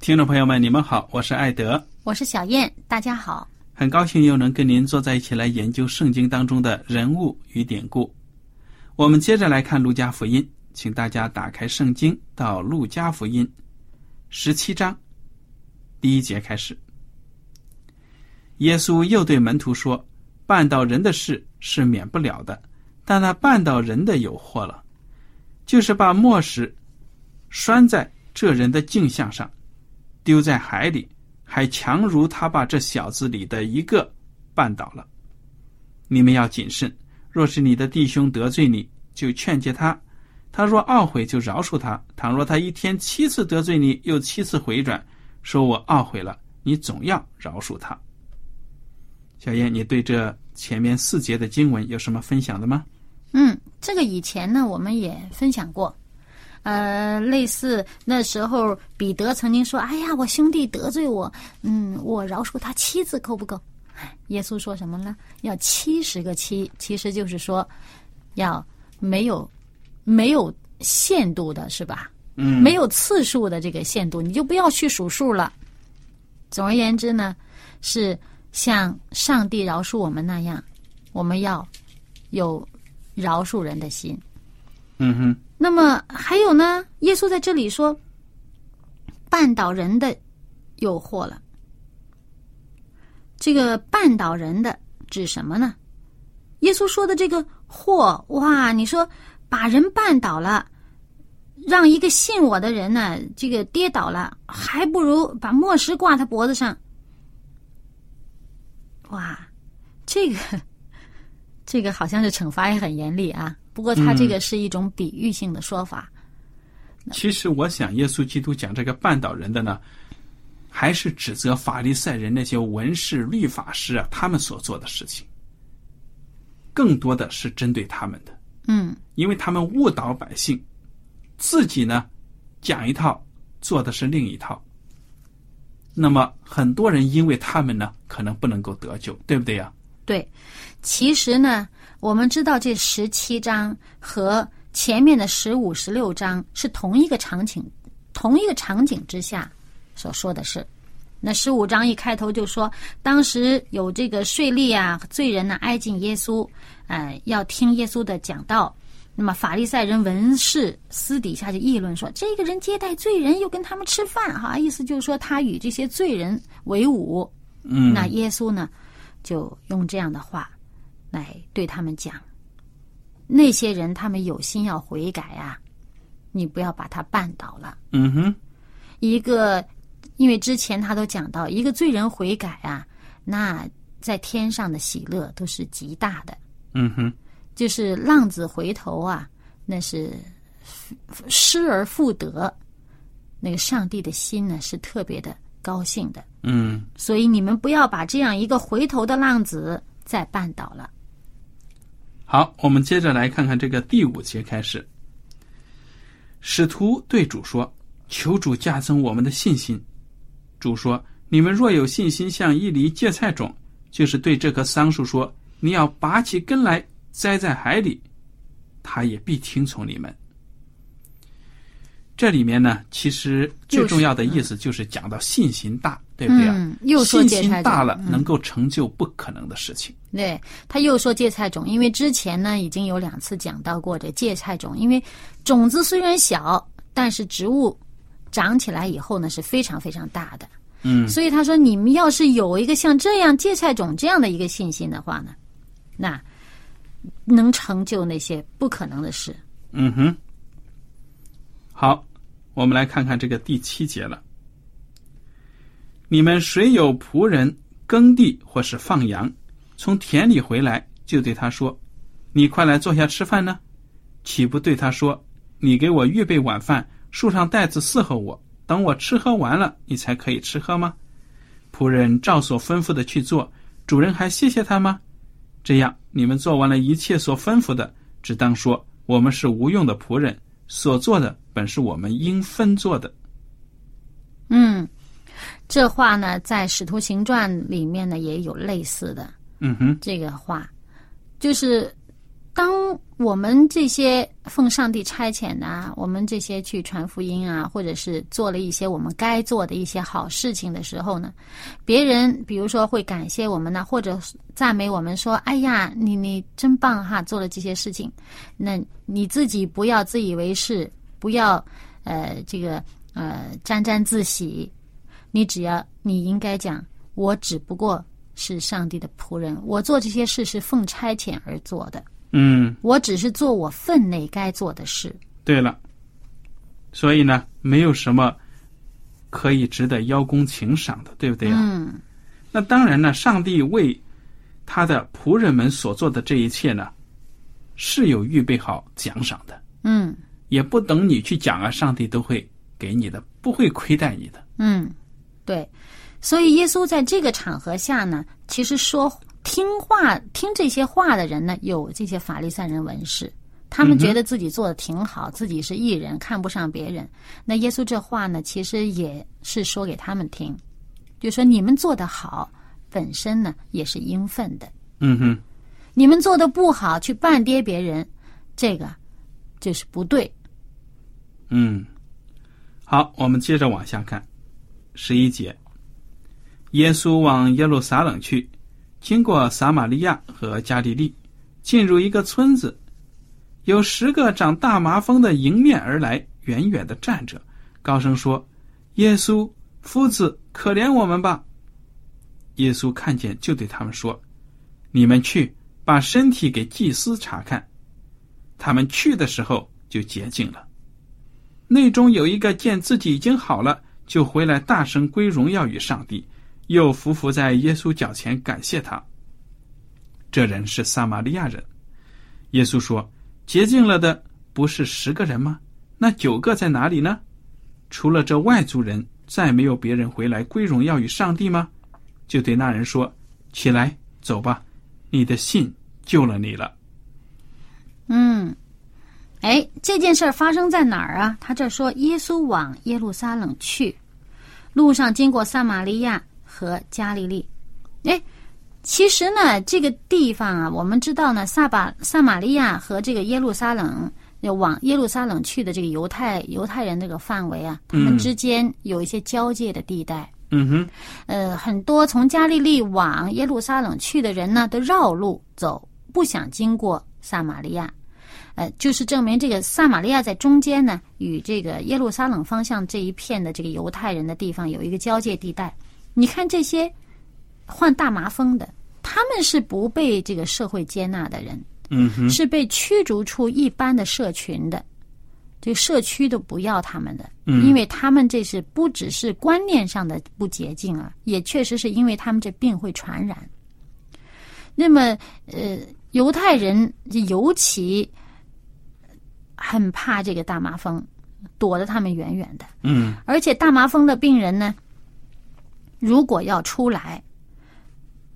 听众朋友们，你们好，我是艾德，我是小燕，大家好，很高兴又能跟您坐在一起来研究圣经当中的人物与典故。我们接着来看《路加福音》，请大家打开圣经到《路加福音》十七章第一节开始。耶稣又对门徒说：“绊倒人的事是免不了的，但那绊倒人的有祸了，就是把磨石拴在这人的镜像上。”丢在海里，还强如他把这小子里的一个绊倒了。你们要谨慎，若是你的弟兄得罪你，就劝诫他；他若懊悔，就饶恕他。倘若他一天七次得罪你，又七次回转，说我懊悔了，你总要饶恕他。小燕，你对这前面四节的经文有什么分享的吗？嗯，这个以前呢，我们也分享过。呃，类似那时候，彼得曾经说：“哎呀，我兄弟得罪我，嗯，我饶恕他七次够不够？”耶稣说什么呢？要七十个七，其实就是说，要没有没有限度的，是吧？嗯，没有次数的这个限度，你就不要去数数了。总而言之呢，是像上帝饶恕我们那样，我们要有饶恕人的心。嗯哼。那么还有呢？耶稣在这里说：“绊倒人的有祸了。”这个绊倒人的指什么呢？耶稣说的这个祸，哇！你说把人绊倒了，让一个信我的人呢，这个跌倒了，还不如把磨石挂他脖子上。哇，这个这个好像是惩罚也很严厉啊。不过，他这个是一种比喻性的说法。其实，我想，耶稣基督讲这个绊倒人的呢，还是指责法利赛人那些文士、律法师啊，他们所做的事情，更多的是针对他们的。嗯，因为他们误导百姓，自己呢讲一套，做的是另一套。那么，很多人因为他们呢，可能不能够得救，对不对呀？对，其实呢。我们知道这十七章和前面的十五、十六章是同一个场景，同一个场景之下所说的是。那十五章一开头就说，当时有这个税吏啊、罪人呢挨近耶稣，呃，要听耶稣的讲道。那么法利赛人文士私底下就议论说，这个人接待罪人，又跟他们吃饭，哈，意思就是说他与这些罪人为伍。嗯，那耶稣呢，就用这样的话。来对他们讲，那些人他们有心要悔改啊，你不要把他绊倒了。嗯哼，一个，因为之前他都讲到，一个罪人悔改啊，那在天上的喜乐都是极大的。嗯哼，就是浪子回头啊，那是失而复得，那个上帝的心呢是特别的高兴的。嗯，所以你们不要把这样一个回头的浪子再绊倒了。好，我们接着来看看这个第五节开始。使徒对主说：“求主加增我们的信心。”主说：“你们若有信心，像一粒芥菜种，就是对这棵桑树说：‘你要拔起根来，栽在海里’，他也必听从你们。”这里面呢，其实最重要的意思就是讲到信心大，对不对啊？嗯又说信芥菜种心大了，嗯能够成就不可能的事情。对，他又说芥菜种，因为之前呢已经有两次讲到过这芥菜种，因为种子虽然小，但是植物长起来以后呢是非常非常大的。嗯所以他说，你们要是有一个像这样芥菜种这样的一个信心的话呢，那能成就那些不可能的事。嗯哼，好，我们来看看这个第七节了。你们谁有仆人耕地或是放羊，从田里回来，就对他说：“你快来坐下吃饭呢？”岂不对他说：“你给我预备晚饭，束上袋子伺候我，等我吃喝完了，你才可以吃喝吗？”仆人照所吩咐的去做，主人还谢谢他吗？这样，你们做完了一切所吩咐的，只当说：“我们是无用的仆人，所做的本是我们应分做的。嗯，这话呢，在《使徒行传》里面呢也有类似的。”嗯哼，这个话，就是当我们这些奉上帝差遣呐啊，我们这些去传福音啊，或者是做了一些我们该做的一些好事情的时候呢，别人比如说会感谢我们呢，或者赞美我们说：“哎呀，你你真棒哈，做了这些事情。”那你自己不要自以为是，不要呃这个呃沾沾自喜，你只要你应该讲，我只不过是上帝的仆人，我做这些事是奉差遣而做的，嗯，我只是做我分内该做的事。对了，所以呢，没有什么可以值得邀功请赏的，对不对啊、嗯。那当然呢，上帝为他的仆人们所做的这一切呢，是有预备好奖赏的，嗯也不等你去讲啊，上帝都会给你的，不会亏待你的。嗯，对。所以耶稣在这个场合下呢，其实说听话听这些话的人呢，有这些法利赛人文士，他们觉得自己做的挺好，自己是艺人，看不上别人。那耶稣这话呢，其实也是说给他们听，就说你们做的好，本身呢也是应分的。嗯哼，你们做的不好，去半跌别人，这个就是不对。嗯，好，我们接着往下看，十一节，耶稣往耶路撒冷去，经过撒玛利亚和加利利，进入一个村子，有十个长大麻风的迎面而来，远远的站着，高声说：“耶稣，夫子，可怜我们吧！”耶稣看见，就对他们说：“你们去，把身体给祭司查看。”他们去的时候就洁净了。内中有一个见自己已经好了，就回来大声归荣耀与上帝，又伏伏在耶稣脚前感谢他。这人是撒玛利亚人。耶稣说：“洁净了的不是十个人吗？那九个在哪里呢？除了这外族人，再没有别人回来归荣耀与上帝吗？”就对那人说：“起来，走吧，你的信救了你了。嗯，哎，这件事儿发生在哪儿啊？他这说耶稣往耶路撒冷去，路上经过撒玛利亚和加利利。哎，其实呢，这个地方啊，我们知道呢，撒巴撒玛利亚和这个耶路撒冷。要往耶路撒冷去的这个犹太犹太人这个范围啊，他们嗯之间有一些交界的地带。”嗯哼，呃，很多从加利利往耶路撒冷去的人呢，都绕路走，不想经过撒玛利亚。呃，就是证明这个撒玛利亚在中间呢，与这个耶路撒冷方向这一片的这个犹太人的地方有一个交界地带。你看这些患大麻风的，他们是不被这个社会接纳的人，嗯哼，是被驱逐出一般的社群的，这社区都不要他们的，嗯因为他们这是不只是观念上的不洁净啊，也确实是因为他们这病会传染。那么，呃，犹太人尤其很怕这个大麻风，躲得他们远远的。嗯而且大麻风的病人呢，如果要出来，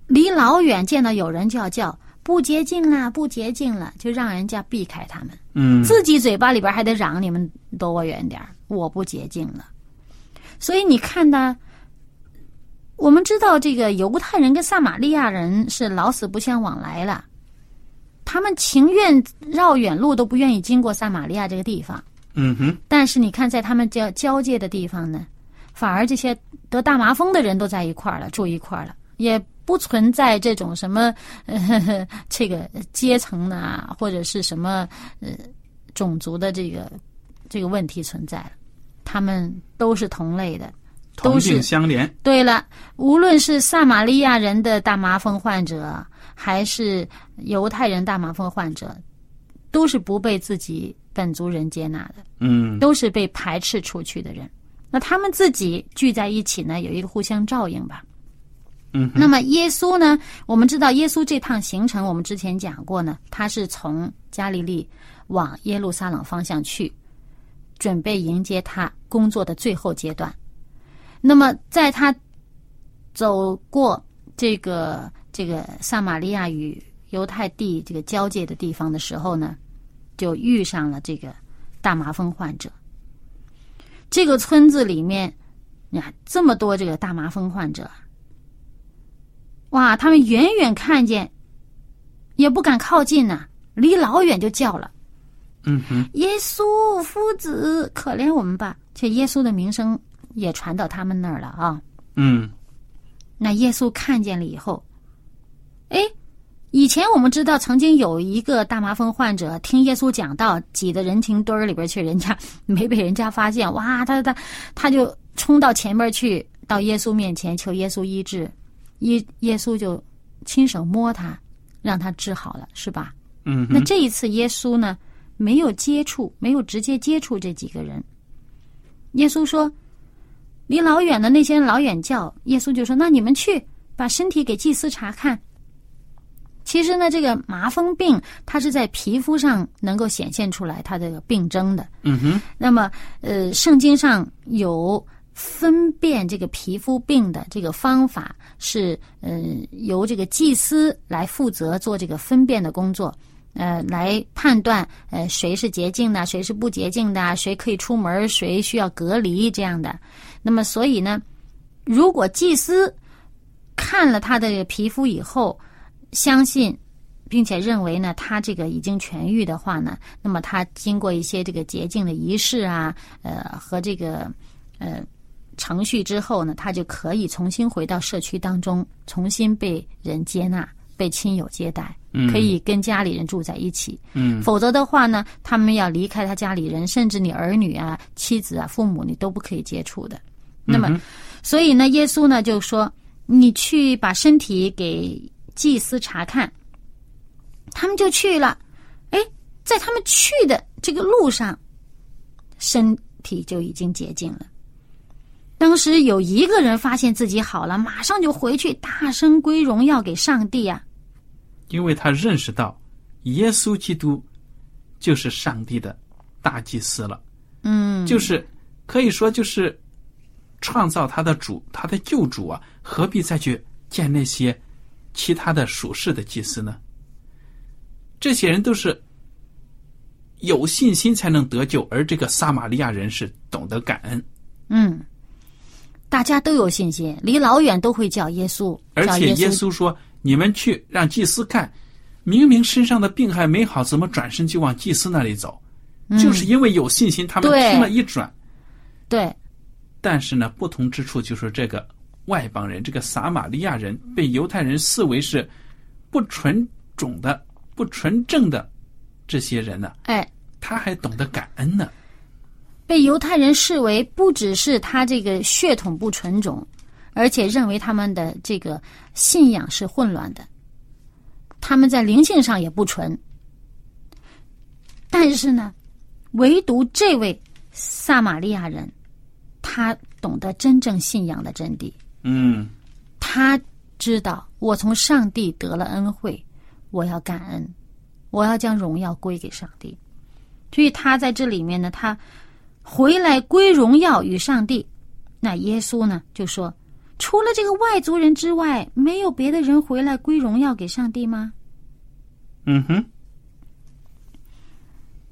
离老远见到有人就要叫不洁净了，不洁净了，就让人家避开他们。嗯自己嘴巴里边还得嚷你们躲我远点儿我不洁净了。所以你看呢，我们知道这个犹太人跟撒玛利亚人是老死不相往来了，他们情愿绕远路都不愿意经过撒玛利亚这个地方。嗯哼，但是你看，在他们交交界的地方呢，反而这些得大麻风的人都在一块儿了，住一块儿了，也不存在这种什么呃呵呵这个阶层呐、或者是什么呃种族的这个这个问题存在了。他们都是同类的。同都是病相怜。对了，无论是撒玛利亚人的大麻风患者，还是犹太人大麻风患者，都是不被自己本族人接纳的。嗯都是被排斥出去的人。那他们自己聚在一起呢，有一个互相照应吧。嗯，那么耶稣呢？我们知道耶稣这趟行程，我们之前讲过呢，他是从加利利往耶路撒冷方向去，准备迎接他工作的最后阶段。那么在他走过这个这个撒玛利亚与犹太地这个交界的地方的时候呢，就遇上了这个大麻风患者。这个村子里面，呀这么多这个大麻风患者，哇，他们远远看见，也不敢靠近呐、离老远就叫了嗯哼，耶稣夫子，可怜我们吧！这耶稣的名声也传到他们那儿了啊。嗯那耶稣看见了以后，哎，以前我们知道曾经有一个大麻风患者听耶稣讲道，挤到人群堆儿里边去，人家没被人家发现，哇，他他他就冲到前面去，到耶稣面前求耶稣医治，耶耶稣就亲手摸他，让他治好了，是吧？嗯，那这一次耶稣呢，没有接触，没有直接接触这几个人。耶稣说：“离老远的那些人老远叫。”耶稣就说：“那你们去把身体给祭司查看。”其实呢，这个麻风病它是在皮肤上能够显现出来它这个病征的。嗯哼，那么，呃，圣经上有分辨这个皮肤病的这个方法，是呃由这个祭司来负责做这个分辨的工作，呃，来判断呃谁是洁净的，谁是不洁净的，谁可以出门，谁需要隔离这样的。那么，所以呢，如果祭司看了他的皮肤以后，相信。并且认为呢，他这个已经痊愈的话呢，那么他经过一些这个洁净的仪式啊，呃和这个呃程序之后呢，他就可以重新回到社区当中，重新被人接纳，被亲友接待，嗯可以跟家里人住在一起。嗯否则的话呢，他们要离开他家里人，甚至你儿女啊、妻子啊、父母，你都不可以接触的。那么，嗯所以呢，耶稣呢就说：“你去把身体给祭司查看。”他们就去了。哎，在他们去的这个路上，身体就已经洁净了。当时有一个人发现自己好了，马上就回去，大声归荣耀给上帝啊！因为他认识到耶稣基督就是上帝的大祭司了，嗯，就是可以说就是创造他的主，他的救主啊，何必再去见那些其他的属世的祭司呢？这些人都是有信心才能得救，而这个撒玛利亚人是懂得感恩，嗯，大家都有信心，离老远都会叫耶稣，而且耶耶稣说：“你们去让祭司看，明明身上的病还没好，怎么转身就往祭司那里走？就是因为有信心，他们听了一转。对，但是呢，不同之处就是这个外邦人，这个撒玛利亚人被犹太人视为是不纯种的、不纯正的这些人呢，哎，他还懂得感恩呢。被犹太人视为不只是他这个血统不纯种，而且认为他们的这个信仰是混乱的，他们在灵性上也不纯，但是呢，唯独这位撒玛利亚人，他懂得真正信仰的真谛。嗯他知道我从上帝得了恩惠，我要感恩，我要将荣耀归给上帝。所以他在这里面呢，他回来归荣耀与上帝。那耶稣呢就说：除了这个外族人之外，没有别的人回来归荣耀给上帝吗？嗯哼，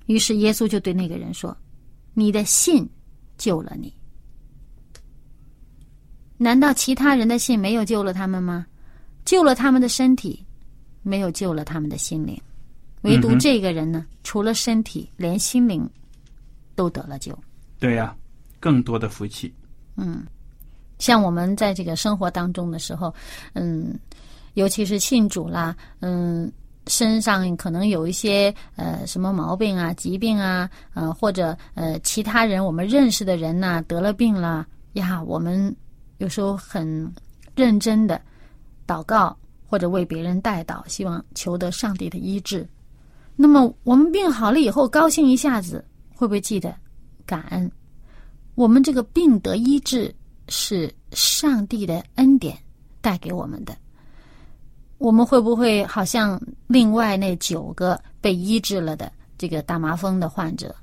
于是耶稣就对那个人说：“你的信救了你。难道其他人的信没有救了他们吗？救了他们的身体，没有救了他们的心灵。唯独这个人呢，除了身体，连心灵都得了救。对呀、更多的福气。嗯像我们在这个生活当中的时候，嗯，尤其是信主啦，嗯，身上可能有一些呃什么毛病啊、疾病啊，呃或者呃其他人我们认识的人呐、得了病了呀，我们有时候很认真的祷告或者为别人代祷，希望求得上帝的医治。那么我们病好了以后，高兴一下子，会不会记得感恩？我们这个病得医治是上帝的恩典带给我们的。我们会不会好像另外那九个被医治了的这个大麻风的患者？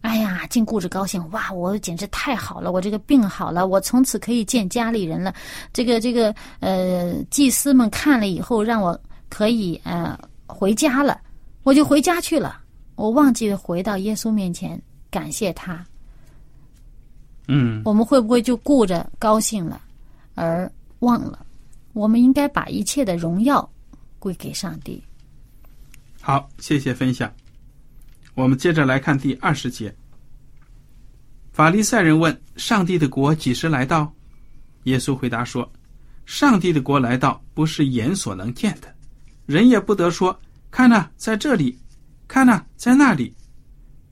哎呀，尽顾着高兴，哇！我简直太好了，我这个病好了，我从此可以见家里人了。这个这个呃，祭司们看了以后，让我可以呃回家了，我就回家去了。我忘记了回到耶稣面前感谢他，嗯我们会不会就顾着高兴了，而忘了我们应该把一切的荣耀归给上帝？好，谢谢分享。我们接着来看第二十节。法利赛人问：“上帝的国几时来到？”耶稣回答说：“上帝的国来到，不是眼所能见的，人也不得说：看呐，在这里；看呐，在那里，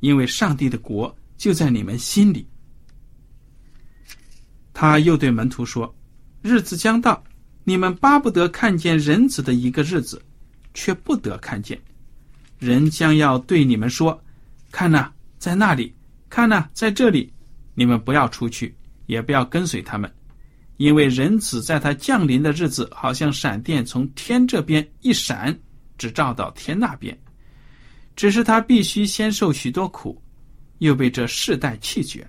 因为上帝的国就在你们心里。”他又对门徒说：“日子将到，你们巴不得看见人子的一个日子，却不得看见。人将要对你们说：看呐，在那里；看呐，在这里。你们不要出去，也不要跟随他们，因为人子在他降临的日子，好像闪电从天这边一闪，只照到天那边。只是他必须先受许多苦，又被这世代弃绝。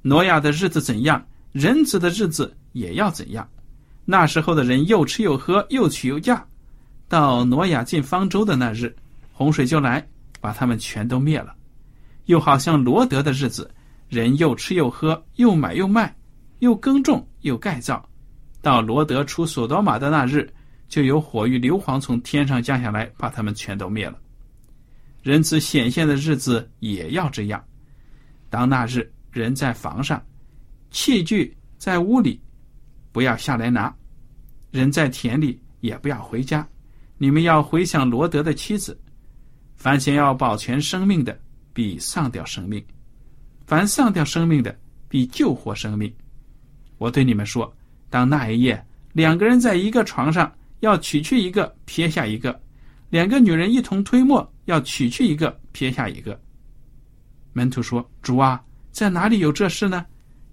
挪亚的日子怎样，人子的日子也要怎样。那时候的人又吃又喝，又娶又嫁。到挪亚进方舟的那日，洪水就来，把他们全都灭了。又好像罗德的日子，人又吃又喝，又买又卖，又耕种又盖造。到罗德出所多玛的那日，就有火与硫磺从天上降下来，把他们全都灭了。人子显现的日子也要这样。当那日，人在房上，器具在屋里，不要下来拿；人在田里，也不要回家。你们要回想罗德的妻子。凡想要保全生命的，必丧掉生命；凡丧掉生命的，必救活生命。我对你们说，当那一夜，两个人在一个床上，要取去一个，撇下一个；两个女人一同推磨，要取去一个，撇下一个。门徒说：“主啊，在哪里有这事呢？”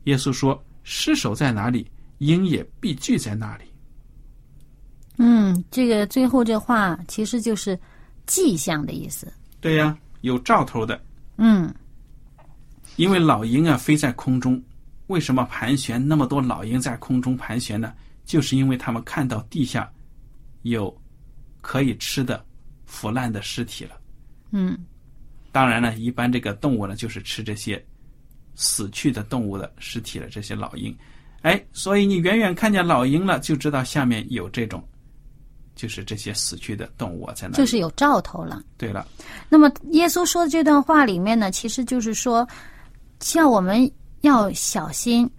耶稣说：“尸首在哪里，鹰也必聚在那里。嗯，这个最后这话其实就是迹象的意思。”对呀，有兆头的。嗯，因为老鹰啊飞在空中，为什么盘旋那么多老鹰在空中盘旋呢？就是因为他们看到地下有可以吃的腐烂的尸体了。嗯，当然了，一般这个动物呢，就是吃这些死去的动物的尸体了。这些老鹰，哎，所以你远远看见老鹰了，就知道下面有这种，就是这些死去的动物啊在那里。就是有兆头了。对了，那么耶稣说的这段话里面呢，其实就是说，叫我们要小心、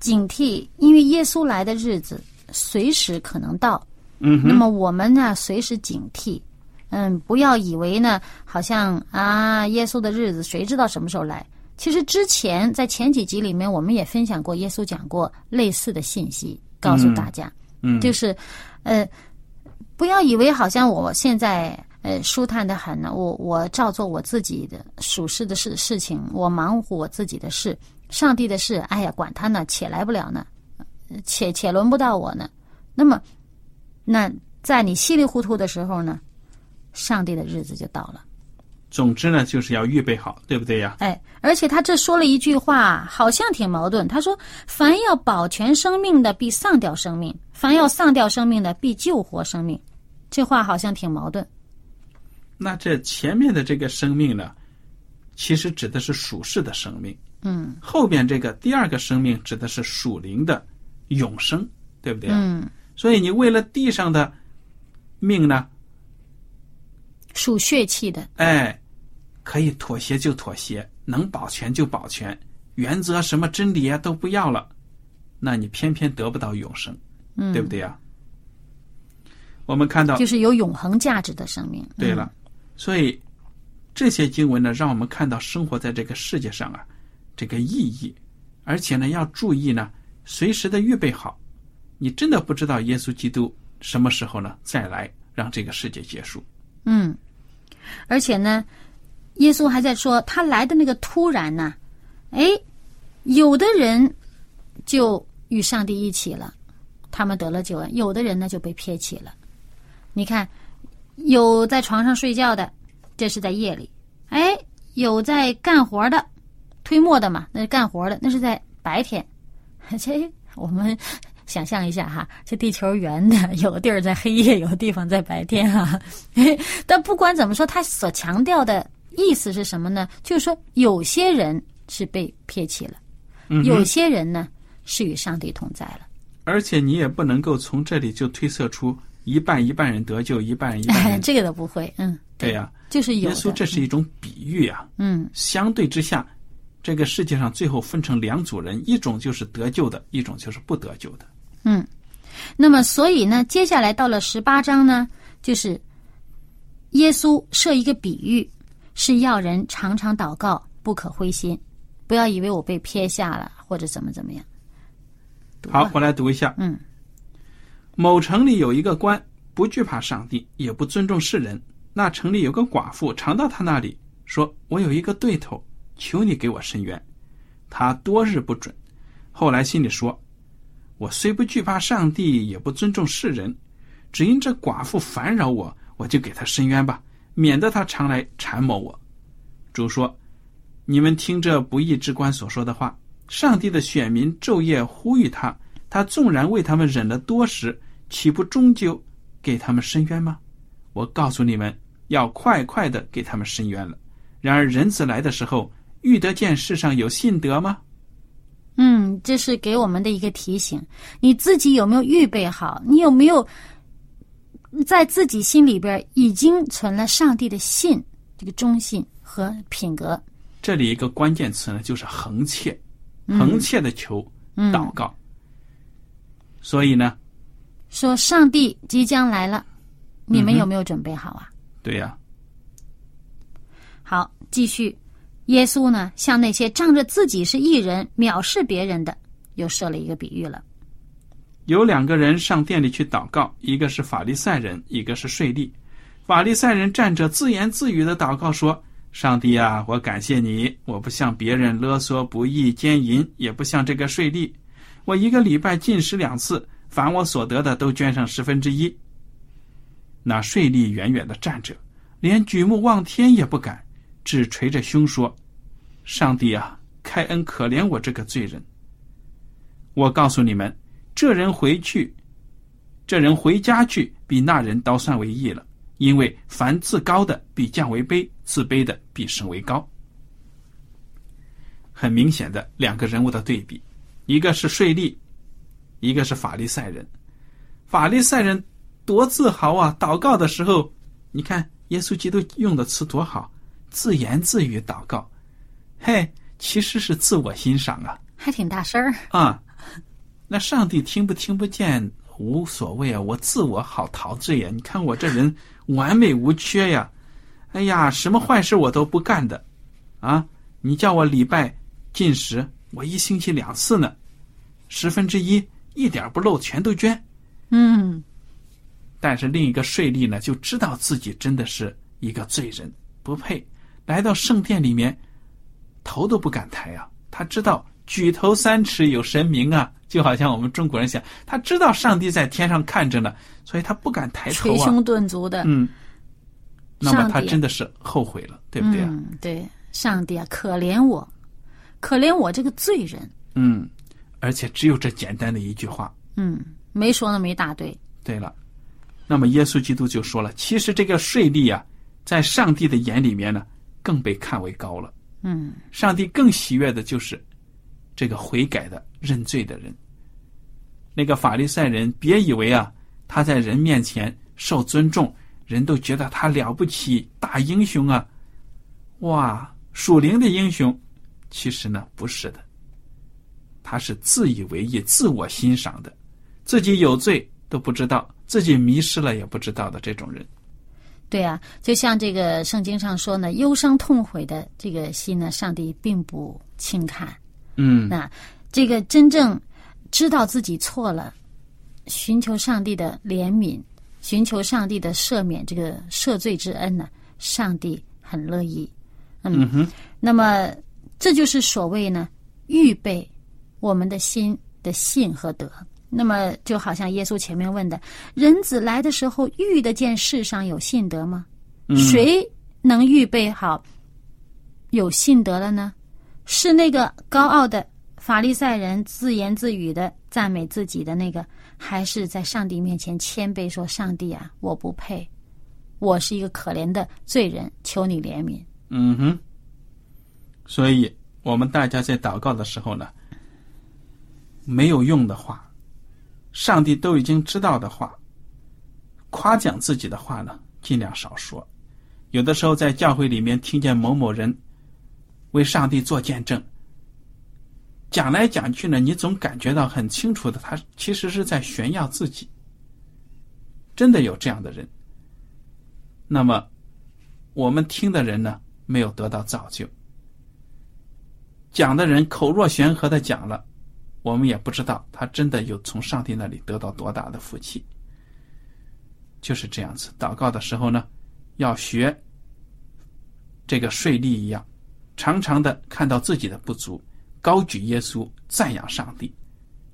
警惕，因为耶稣来的日子随时可能到。嗯，那么我们呢，随时警惕，嗯，不要以为呢，好像啊，耶稣的日子谁知道什么时候来？其实之前在前几集里面，我们也分享过，耶稣讲过类似的信息，告诉大家，嗯，就是，呃，不要以为好像我现在呃舒坦的很呢，我我照做我自己的属事的事事情，我忙乎我自己的事，上帝的事，哎呀，管他呢，且来不了呢，且且轮不到我呢。那么，那在你稀里糊涂的时候呢，上帝的日子就到了。总之呢，就是要预备好，对不对呀？哎，而且他这说了一句话，好像挺矛盾。他说：“凡要保全生命的，必丧掉生命；凡要丧掉生命的，必救活生命。”这话好像挺矛盾。那这前面的这个生命呢，其实指的是属世的生命。嗯后边这个第二个生命指的是属灵的永生，对不对啊？嗯，所以你为了地上的命呢，属血气的，哎，可以妥协就妥协，能保全就保全，原则什么真理啊都不要了，那你偏偏得不到永生，嗯，对不对呀？我们看到，就是有永恒价值的生命。对了，所以这些经文呢，让我们看到生活在这个世界上啊，这个意义，而且呢，要注意呢，随时的预备好。你真的不知道耶稣基督什么时候呢再来，让这个世界结束。嗯，而且呢，耶稣还在说他来的那个突然呢，哎，有的人就与上帝一起了，他们得了救恩；有的人呢就被撇弃了。你看，有在床上睡觉的，这是在夜里；哎，有在干活的，推磨的嘛，那是干活的，那是在白天。这我们想象一下哈，这地球圆的，有的地儿在黑夜，有的地方在白天哈。但不管怎么说，他所强调的意思是什么呢？就是说，有些人是被撇弃了，嗯有些人呢是与上帝同在了。而且你也不能够从这里就推测出一半一半人得救，一半一半人 这个都不会，嗯，对呀、就是有。耶稣这是一种比喻啊。嗯相对之下，这个世界上最后分成两组人，一种就是得救的，一种就是不得救的。嗯，那么所以呢，接下来到了十八章呢，就是耶稣设一个比喻，是要人常常祷告，不可灰心，不要以为我被撇下了或者怎么怎么样。好，我来读一下。嗯，某城里有一个官，不惧怕上帝，也不尊重世人。那城里有个寡妇，常到他那里，说：“我有一个对头，求你给我伸冤。”他多日不准。后来心里说：“我虽不惧怕上帝，也不尊重世人，只因这寡妇烦扰我，我就给他伸冤吧，免得他常来缠磨我。”主说：“你们听这不义之官所说的话，上帝的选民昼夜呼吁他，他纵然为他们忍了多时，岂不终究给他们伸冤吗？我告诉你们，要快快的给他们伸冤了。然而人子来的时候，遇得见世上有信德吗？嗯，这是给我们的一个提醒。你自己有没有预备好？你有没有在自己心里边已经存了上帝的信，这个忠信和品格？这里一个关键词呢，就是恒切，嗯横切的求祷告。所以呢，说上帝即将来了，你们有没有准备好啊？对呀、好，继续。耶稣呢，向那些仗着自己是义人、藐视别人的，又设了一个比喻了。有两个人上店里去祷告，一个是法利赛人，一个是税吏。法利赛人站着自言自语的祷告说：“上帝啊，我感谢你，我不向别人勒索不义奸淫，也不像这个税吏。我一个礼拜进食两次，凡我所得的都捐上十分之一。”那税吏远远的站着，连举目望天也不敢，只捶着胸说：“上帝啊，开恩可怜我这个罪人。”我告诉你们，这人回去，这人回家去，比那人倒算为义了。因为凡自高的必降为卑，自卑的必升为高。很明显的两个人物的对比，一个是税吏，一个是法利赛人。法利赛人多自豪啊！祷告的时候，你看耶稣基督用的词多好，自言自语祷告，嘿，其实是自我欣赏啊。还挺大声儿。啊，那上帝听不听不见无所谓啊，我自我好陶醉呀、你看我这人完美无缺呀，哎呀，什么坏事我都不干的，啊，你叫我礼拜进食，我一星期两次呢，十分之一一点不漏全都捐。嗯，但是另一个税吏呢，就知道自己真的是一个罪人，不配。来到圣殿里面，头都不敢抬啊。他知道举头三尺有神明啊，就好像我们中国人想，他知道上帝在天上看着呢，所以他不敢抬头啊。捶胸顿足的，嗯，那么他真的是后悔了，对不对啊？嗯，对，上帝啊，可怜我，可怜我这个罪人。嗯，而且只有这简单的一句话。嗯，没说那么一大堆。对了，那么耶稣基督就说了，其实这个税吏啊，在上帝的眼里面呢，更被看为高了。嗯上帝更喜悦的就是这个悔改的认罪的人。那个法利赛人，别以为啊他在人面前受尊重，人都觉得他了不起，大英雄啊！哇，属灵的英雄，其实呢不是的，他是自以为意、自我欣赏的，自己有罪都不知道，自己迷失了也不知道的这种人。对啊，就像这个圣经上说呢，忧伤痛悔的这个心呢，上帝并不轻看。嗯那这个真正知道自己错了，寻求上帝的怜悯，寻求上帝的赦免，这个赦罪之恩呢，上帝很乐意。嗯哼，那么这就是所谓呢，预备我们的心的信和德。那么就好像耶稣前面问的，人子来的时候，遇得见世上有信德吗？嗯谁能预备好有信德了呢？是那个高傲的法利赛人自言自语的赞美自己的那个，还是在上帝面前谦卑说：“上帝啊，我不配，我是一个可怜的罪人，求你怜悯。”嗯哼，所以我们大家在祷告的时候呢，没有用的话，上帝都已经知道的话，夸奖自己的话呢，尽量少说。有的时候在教会里面听见某某人为上帝做见证，讲来讲去呢，你总感觉到很清楚的，他其实是在炫耀自己。真的有这样的人，那么我们听的人呢，没有得到造就。讲的人口若悬河的讲了，我们也不知道他真的有从上帝那里得到多大的福气。就是这样子，祷告的时候呢，要学这个税吏一样，常常的看到自己的不足，高举耶稣，赞扬上帝，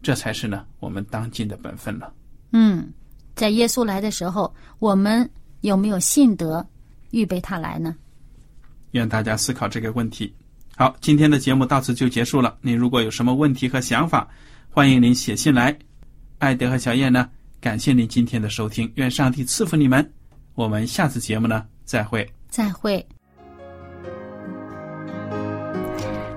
这才是呢我们当今的本分了。嗯，在耶稣来的时候，我们有没有信德预备他来呢？愿大家思考这个问题。好，今天的节目到此就结束了。您如果有什么问题和想法，欢迎您写信来。艾德和小燕呢，感谢您今天的收听，愿上帝赐福你们。我们下次节目呢，再会。再会。